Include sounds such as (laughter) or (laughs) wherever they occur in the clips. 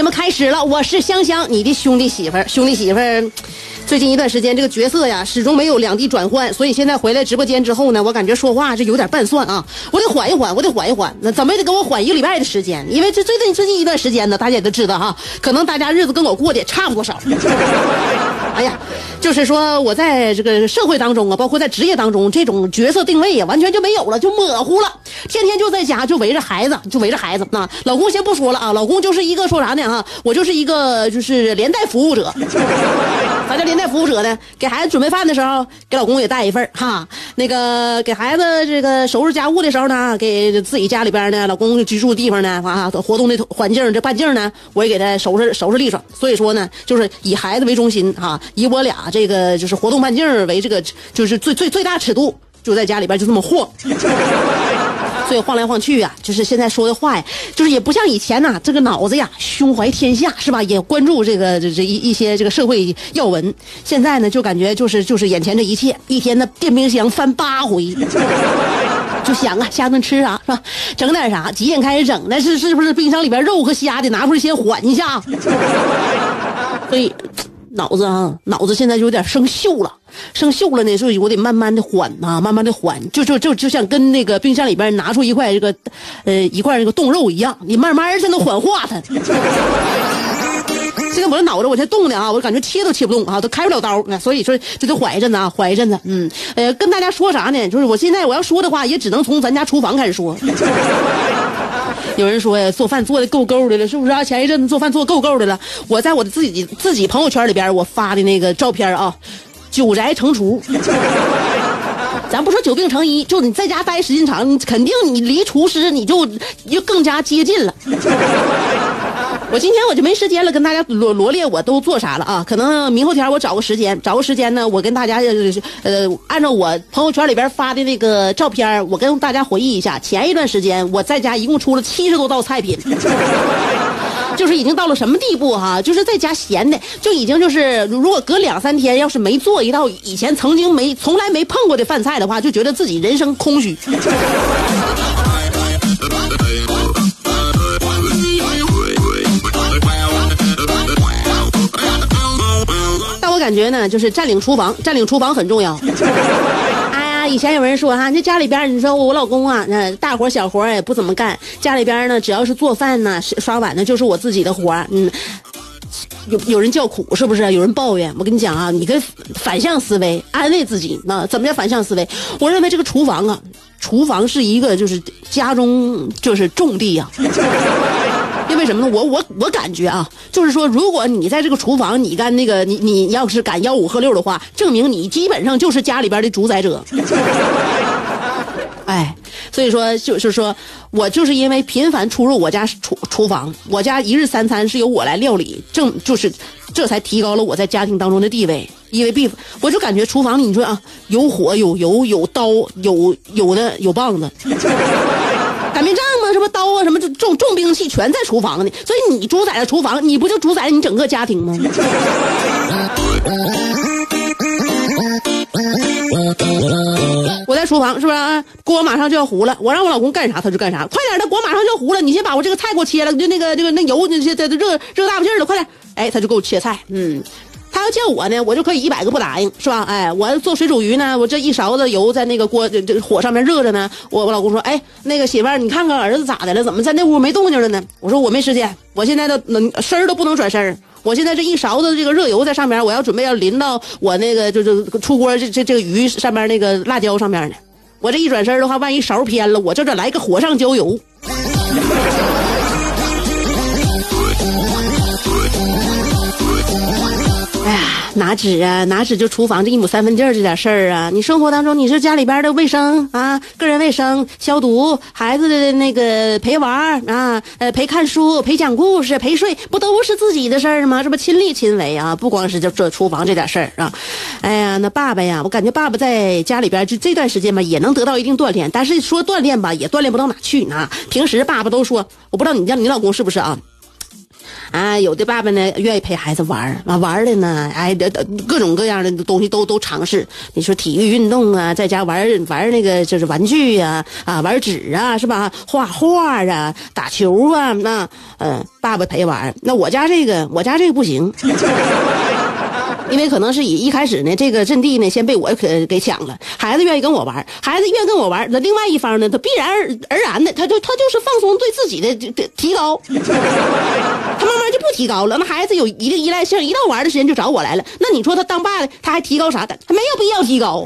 节目开始了，我是香香，你的兄弟媳妇儿，兄弟媳妇儿。最近一段时间，这个角色呀，始终没有两地转换，所以现在回来直播间之后呢，我感觉说话这有点半算啊，我得缓一缓，我得缓一缓，那怎么也得给我缓一个礼拜的时间，因为这最近最近一段时间呢，大家也都知道哈，可能大家日子跟我过得也差不多少。哎呀，就是说我在这个社会当中啊，包括在职业当中，这种角色定位呀，完全就没有了，就模糊了。天天就在家，就围着孩子，就围着孩子。那老公先不说了啊，老公就是一个说啥呢哈，我就是一个就是连带服务者。啥叫连带服务者呢？给孩子准备饭的时候，给老公也带一份哈。那个给孩子这个收拾家务的时候呢，给自己家里边呢，老公居住地方呢啊，活动的环境这半径呢，我也给他收拾收拾利索。所以说呢，就是以孩子为中心哈，以我俩这个就是活动半径为这个就是最最最大尺度，就在家里边就这么晃。(laughs) 所以晃来晃去啊，就是现在说的话呀，就是也不像以前呐、这个脑子呀胸怀天下是吧？也关注这个这这一一些这个社会要闻。现在呢，就感觉就是就是眼前这一切，一天呢电冰箱翻八回，(laughs) 就想啊下顿吃啥是吧？整点啥？几点开始整？那是是不是冰箱里边肉和虾得拿出来先缓一下？所以 (tsk) 脑子啊，脑子现在就有点生锈了。生锈了呢，所以我得慢慢的缓啊，慢慢的缓，就就就就像跟那个冰箱里边拿出一块这个，呃，一块这个冻肉一样，你慢慢才能缓化它。(laughs) 现在我这脑子我才动呢啊，我感觉切都切不动啊，都开不了刀，所以说这得缓一阵子啊，缓一阵子。嗯，呃，跟大家说啥呢？就是我现在我要说的话，也只能从咱家厨房开始说。(laughs) 有人说呀，做饭做的够够的了，是不是啊？前一阵子做饭做够够的了，我在我的自己自己朋友圈里边，我发的那个照片啊，久宅成厨。(laughs) 咱不说久病成医，就你在家待时间长，你肯定你离厨师你就就更加接近了。(laughs) 我今天我就没时间了，跟大家罗罗列我都做啥了啊？可能明后天我找个时间，找个时间呢，我跟大家呃，按照我朋友圈里边发的那个照片，我跟大家回忆一下，前一段时间我在家一共出了七十多道菜品。就是已经到了什么地步哈？就是在家闲的，就已经就是，如果隔两三天要是没做一道以前曾经没从来没碰过的饭菜的话，就觉得自己人生空虚。但我感觉呢，就是占领厨房，占领厨房很重要。哎呀，以前有人说哈，这家里边你说我老公啊，那大活小活也不怎么干，家里边呢只要是做饭呢、刷碗呢，就是我自己的活嗯。有有人叫苦是不是？有人抱怨。我跟你讲啊，你跟反向思维安慰自己。那怎么叫反向思维？我认为这个厨房啊，厨房是一个就是家中就是重地呀、因为什么呢？我我我感觉啊，就是说，如果你在这个厨房，你干那个，你你要是敢吆五喝六的话，证明你基本上就是家里边的主宰者。(laughs) 哎，所以说就是说我就是因为频繁出入我家厨厨房，我家一日三餐是由我来料理，正就是这才提高了我在家庭当中的地位。因为必我就感觉厨房里你说啊，有火有油有刀有有的有棒子。擀面杖吗？什么刀啊？什么重重兵器全在厨房呢？所以你主宰了厨房，你不就主宰了你整个家庭吗？我在厨房是不是、啊？锅马上就要糊了，我让我老公干啥他就干啥，快点的锅马上就要糊了，你先把我这个菜给我切了，就那个那个那油那些热热大不劲了，快点，哎，他就给我切菜，嗯。叫我呢，我就可以一百个不答应，是吧？哎，我做水煮鱼呢，我这一勺子油在那个锅这这火上面热着呢，我我老公说，哎，那个媳妇儿，你看看儿子咋的了？怎么在那屋没动静了呢？我说我没时间，我现在都能声儿都不能转身儿。我现在这一勺子这个热油在上面，我要准备要淋到我那个就就出锅这这这个鱼上面那个辣椒上面呢。我这一转身的话，万一勺偏了，我这这来个火上浇油。哪止啊，哪止就厨房这一亩三分地儿这点事儿啊！你生活当中，你是家里边的卫生啊，个人卫生、消毒，孩子的那个陪玩啊，呃，陪看书、陪讲故事、陪睡，不都是自己的事儿吗？这不亲力亲为啊！不光是这这厨房这点事儿啊！哎呀，那爸爸呀，我感觉爸爸在家里边就这段时间吧，也能得到一定锻炼，但是说锻炼吧，也锻炼不到哪去呢。平时爸爸都说，我不知道你家你老公是不是啊？啊，有的爸爸呢愿意陪孩子玩儿，完玩的呢，哎，各种各样的东西都都尝试。你说体育运动啊，在家玩玩那个就是玩具呀，啊，玩纸啊，是吧？画画啊，打球啊，那嗯，爸爸陪玩。那我家这个，我家这个不行。(laughs) 因为可能是以一开始呢，这个阵地呢先被我可给抢了。孩子愿意跟我玩，孩子愿意跟我玩，那另外一方呢，他必然而而然的，他就他就是放松对自己的的提高，他慢慢就不提高了。那孩子有一定依赖性，一到玩的时间就找我来了。那你说他当爸的，他还提高啥？他没有必要提高。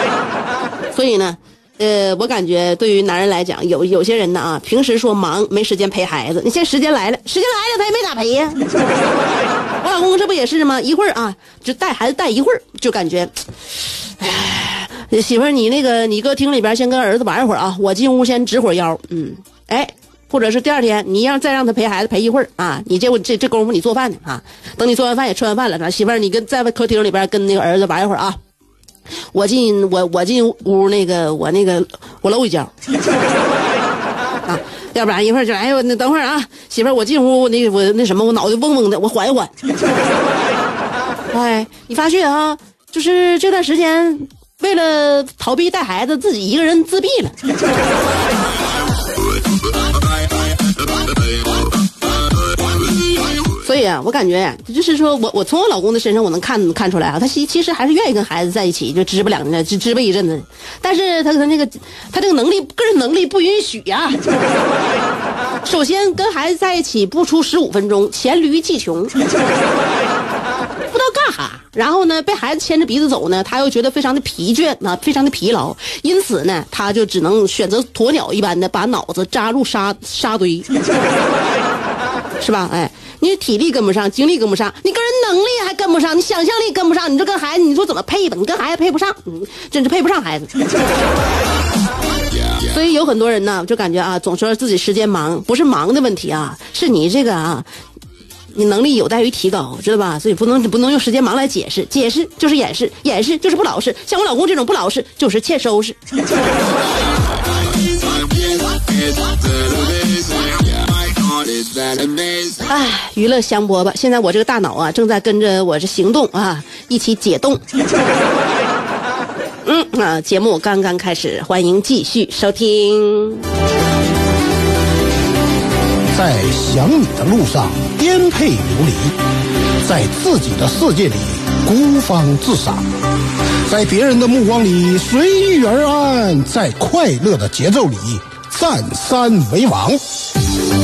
(laughs) 所以呢。呃，我感觉对于男人来讲，有有些人呢啊，平时说忙没时间陪孩子，你现在时间来了，时间来了他也没咋陪呀。(laughs) 我老公这不也是吗？一会儿啊，就带孩子带一会儿，就感觉，(sighs) 哎，媳妇儿你那个你搁厅里边先跟儿子玩一会儿啊，我进屋先直会腰，嗯，哎，或者是第二天你让再让他陪孩子陪一会儿啊，你这这这功夫你做饭呢啊，等你做完饭也吃完饭了，媳妇儿你跟在客厅里边跟那个儿子玩一会儿啊。我进我我进屋那个我那个我搂一觉 (laughs) 啊，要不然一会儿就哎呦那等会儿啊，媳妇儿我进屋那我那什么我脑袋嗡嗡的我缓一缓。(laughs) 哎，你发现啊，就是这段时间为了逃避带孩子，自己一个人自闭了。我感觉，就是说我我从我老公的身上我能看看出来啊，他其其实还是愿意跟孩子在一起，就支吧两，支支吧一阵子。但是他他那个他这个能力个人能力不允许呀。首先跟孩子在一起不出十五分钟，黔驴技穷，不知道干哈。然后呢，被孩子牵着鼻子走呢，他又觉得非常的疲倦啊，非常的疲劳。因此呢，他就只能选择鸵鸟一般的把脑子扎入沙沙堆，是吧？哎。你体力跟不上，精力跟不上，你个人能力还跟不上，你想象力跟不上，你说跟孩子，你说怎么配吧？你跟孩子配不上，真是配不上孩子。(laughs) 所以有很多人呢，就感觉啊，总说自己时间忙，不是忙的问题啊，是你这个啊，你能力有待于提高，知道吧？所以不能不能用时间忙来解释，解释就是掩饰，掩饰就是不老实。像我老公这种不老实，就是欠收拾。(laughs) 哎，娱乐香饽饽，现在我这个大脑啊，正在跟着我这行动啊，一起解冻。(laughs) 嗯啊，节目刚刚开始，欢迎继续收听。在想你的路上颠沛流离，在自己的世界里孤芳自赏，在别人的目光里随遇而安，在快乐的节奏里占山为王。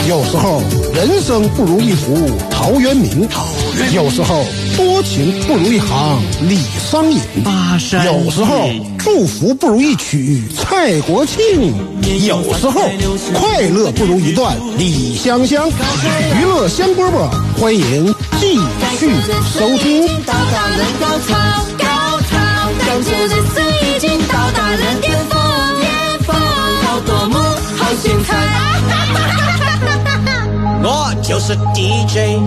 有时候人生不如一壶陶渊明，有时候多情不如一行李商隐，有时候祝福不如一曲蔡国庆，有时候快乐不如一段李香香。娱乐香饽饽，欢迎继续收听。到达人高潮，高潮，感受这是已经到达人巅峰，巅峰，好夺目，好精彩。我就是 DJ。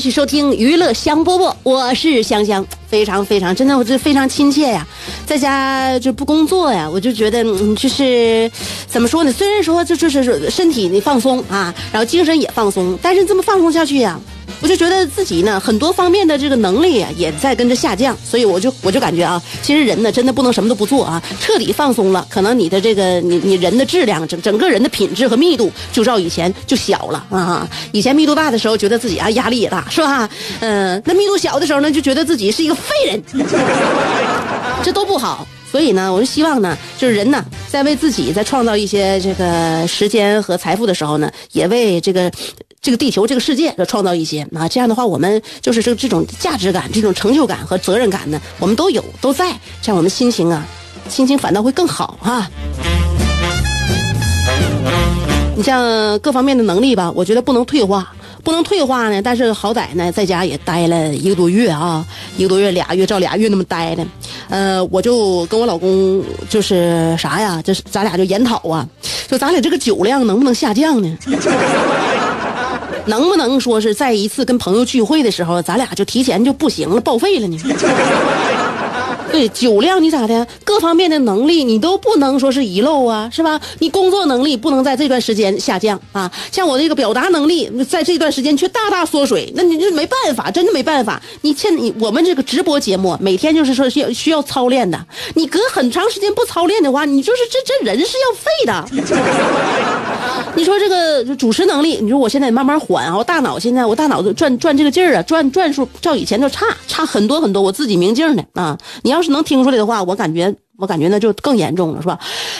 继续收听娱乐香饽饽，我是香香，非常非常真的，我这非常亲切呀，在家就不工作呀，我就觉得嗯，就是怎么说呢？虽然说就就是身体你放松啊，然后精神也放松，但是这么放松下去呀。我就觉得自己呢，很多方面的这个能力啊，也在跟着下降，所以我就我就感觉啊，其实人呢，真的不能什么都不做啊，彻底放松了，可能你的这个你你人的质量整整个人的品质和密度，就照以前就小了啊。以前密度大的时候，觉得自己啊压力也大，是吧？嗯，那密度小的时候呢，就觉得自己是一个废人，(laughs) 这都不好。所以呢，我就希望呢，就是人呢，在为自己在创造一些这个时间和财富的时候呢，也为这个。这个地球，这个世界，要创造一些啊，这样的话，我们就是这这种价值感、这种成就感和责任感呢，我们都有，都在，这样我们心情啊，心情反倒会更好哈。你像各方面的能力吧，我觉得不能退化，不能退化呢。但是好歹呢，在家也待了一个多月啊，一个多月、俩月，照俩月那么待的。呃，我就跟我老公就是啥呀，就是咱俩就研讨啊，就咱俩这个酒量能不能下降呢？能不能说是在一次跟朋友聚会的时候，咱俩就提前就不行了，报废了呢？对，酒量你咋的？各方面的能力你都不能说是遗漏啊，是吧？你工作能力不能在这段时间下降啊。像我这个表达能力，在这段时间却大大缩水，那你就没办法，真的没办法。你现你我们这个直播节目每天就是说需要需要操练的，你隔很长时间不操练的话，你就是这这人是要废的。你说这个主持能力，你说我现在慢慢缓啊，我大脑现在我大脑转转这个劲儿啊，转转数照以前就差差很多很多，我自己明镜的啊。你要要是能听出来的话，我感觉我感觉那就更严重了，是吧？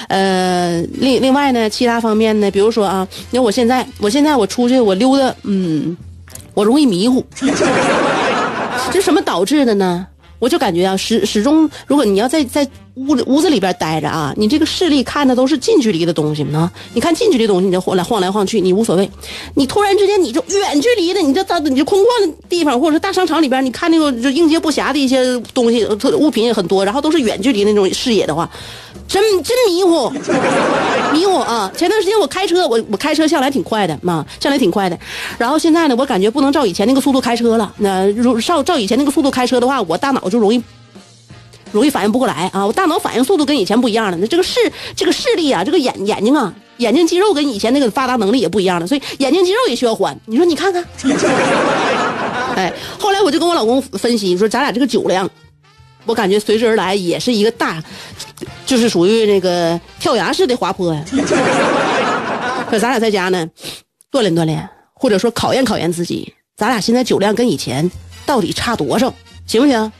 呃，另另外呢，其他方面呢，比如说啊，你看我现在我现在我出去我溜达，嗯，我容易迷糊，(laughs) 这什么导致的呢？我就感觉啊，始始终，如果你要在在屋屋子里边待着啊，你这个视力看的都是近距离的东西呢。你看近距离东西，你就晃来晃来晃去，你无所谓。你突然之间，你就远距离的，你这到你这空旷的地方，或者是大商场里边，你看那个就应接不暇的一些东西，物品也很多，然后都是远距离那种视野的话。真真迷糊，迷糊啊！前段时间我开车，我我开车向来挺快的嘛，向来挺快的。然后现在呢，我感觉不能照以前那个速度开车了。那如照照以前那个速度开车的话，我大脑就容易容易反应不过来啊！我大脑反应速度跟以前不一样了。那这个视这个视力啊，这个眼眼睛啊，眼睛肌肉跟以前那个发达能力也不一样了，所以眼睛肌肉也需要缓。你说你看看，(laughs) 哎，后来我就跟我老公分析说，咱俩这个酒量。我感觉随之而来也是一个大，就是属于那个跳崖式的滑坡呀。可咱俩在家呢，锻炼锻炼，或者说考验考验自己。咱俩现在酒量跟以前到底差多少？行不行？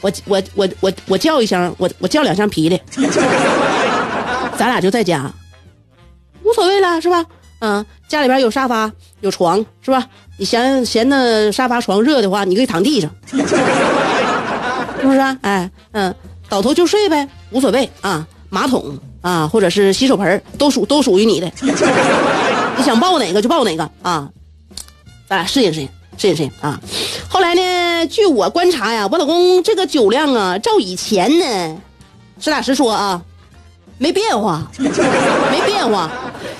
我我我我我叫一声，我我叫两箱啤的。(laughs) 咱俩就在家，无所谓了，是吧？嗯，家里边有沙发有床，是吧？你嫌嫌那沙发床热的话，你可以躺地上。(laughs) 是不是啊？哎，嗯，倒头就睡呗，无所谓啊。马桶啊，或者是洗手盆都属都属于你的。(laughs) 你想抱哪个就抱哪个啊。咱俩适应适应，适应适应啊。后来呢，据我观察呀，我老公这个酒量啊，照以前呢，实打实说啊，没变化，没变化。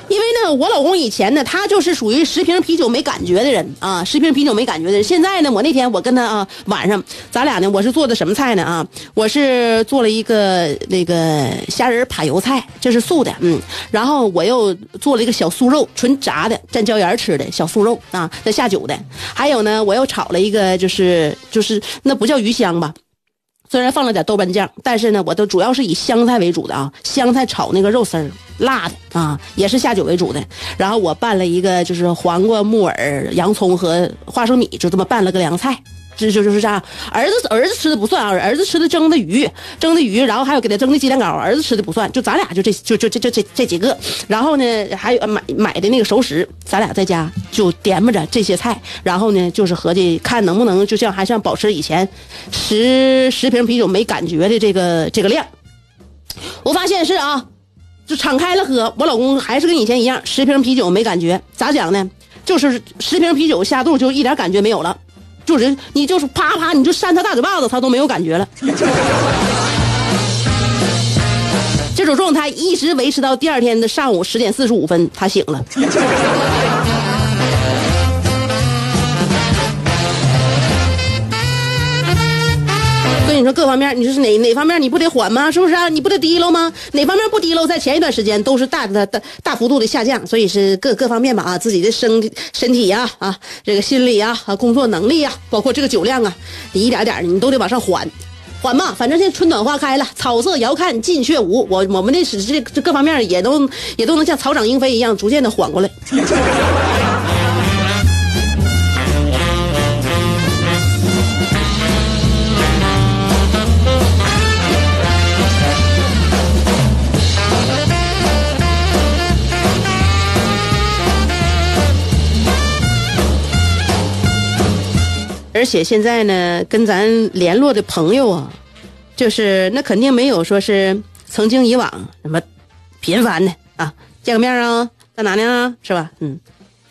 (laughs) 因为呢，我老公以前呢，他就是属于十瓶啤酒没感觉的人啊，十瓶啤酒没感觉的人。现在呢，我那天我跟他啊，晚上咱俩呢，我是做的什么菜呢啊？我是做了一个那个虾仁扒油菜，这是素的，嗯。然后我又做了一个小素肉，纯炸的，蘸椒盐吃的小素肉啊，那下酒的。还有呢，我又炒了一个，就是就是那不叫鱼香吧？虽然放了点豆瓣酱，但是呢，我都主要是以香菜为主的啊，香菜炒那个肉丝儿。辣的啊，也是下酒为主的。然后我拌了一个，就是黄瓜、木耳、洋葱和花生米，就这么拌了个凉菜。这就就是这样。儿子儿子吃的不算啊，儿子吃的蒸的鱼，蒸的鱼，然后还有给他蒸的鸡蛋糕，儿子吃的不算。就咱俩就这就就这这这这几个。然后呢，还有买买的那个熟食，咱俩在家就掂摸着这些菜。然后呢，就是合计看能不能就像还像保持以前十十瓶啤酒没感觉的这个这个量。我发现是啊。就敞开了喝，我老公还是跟以前一样，十瓶啤酒没感觉，咋讲呢？就是十瓶啤酒下肚就一点感觉没有了，就是你就是啪啪你就扇他大嘴巴子，他都没有感觉了。这种状态一直维持到第二天的上午十点四十五分，他醒了。所以你说各方面，你说是哪哪方面你不得缓吗？是不是啊？你不得低喽吗？哪方面不低喽？在前一段时间都是大的大大幅度的下降，所以是各各方面吧啊，自己的身身体呀啊，这个心理呀啊，工作能力呀，包括这个酒量啊，你一点点你都得往上缓。缓嘛，反正现在春暖花开了，草色遥看近却无。我我们的是这这各方面也都也都能像草长莺飞一样，逐渐的缓过来。(laughs) 而且现在呢，跟咱联络的朋友啊，就是那肯定没有说是曾经以往什么频繁的啊，见个面啊，在哪呢？是吧？嗯，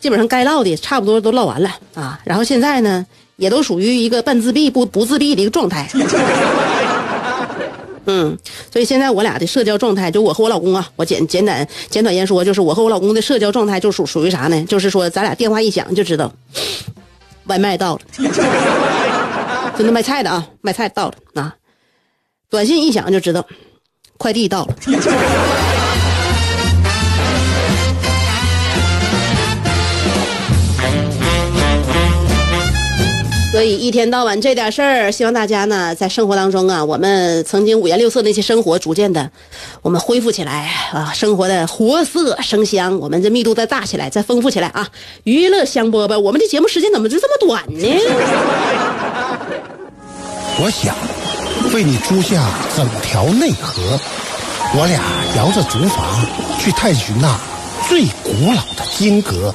基本上该唠的差不多都唠完了啊。然后现在呢，也都属于一个半自闭不不自闭的一个状态。(laughs) 嗯，所以现在我俩的社交状态，就我和我老公啊，我简简短简短言说，就是我和我老公的社交状态就属属于啥呢？就是说咱俩电话一响就知道。外卖到了，(laughs) 真的卖菜的啊，卖菜到了啊！短信一响就知道，快递到了。所以一天到晚这点事儿，希望大家呢在生活当中啊，我们曾经五颜六色那些生活，逐渐的我们恢复起来啊，生活的活色生香，我们这密度再大起来，再丰富起来啊！娱乐香饽饽，我们的节目时间怎么就这么短呢？我想为你租下整条内河，我俩摇着竹筏去探寻那最古老的金阁。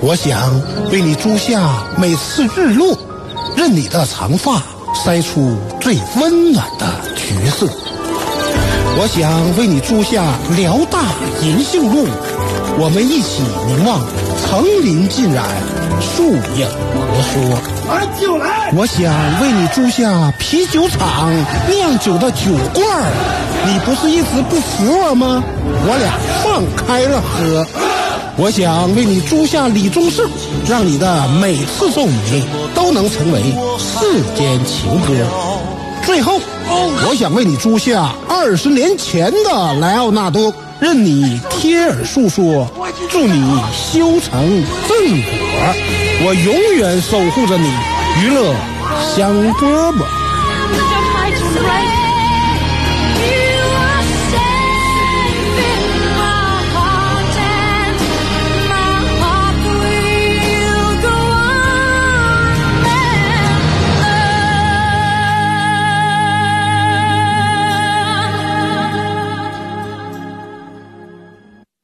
我想为你租下每次日落。任你的长发筛出最温暖的橘色，我想为你租下辽大银杏路，我们一起凝望层林尽染，树影婆娑。酒来！我想为你租下啤酒厂酿酒的酒罐儿，你不是一直不服我吗？我俩放开了喝。我想为你租下李宗盛，让你的每次奏鸣都能成为世间情歌。最后，我想为你租下二十年前的莱奥纳多，任你贴耳诉说，祝你修成正果。我永远守护着你，娱乐香饽饽。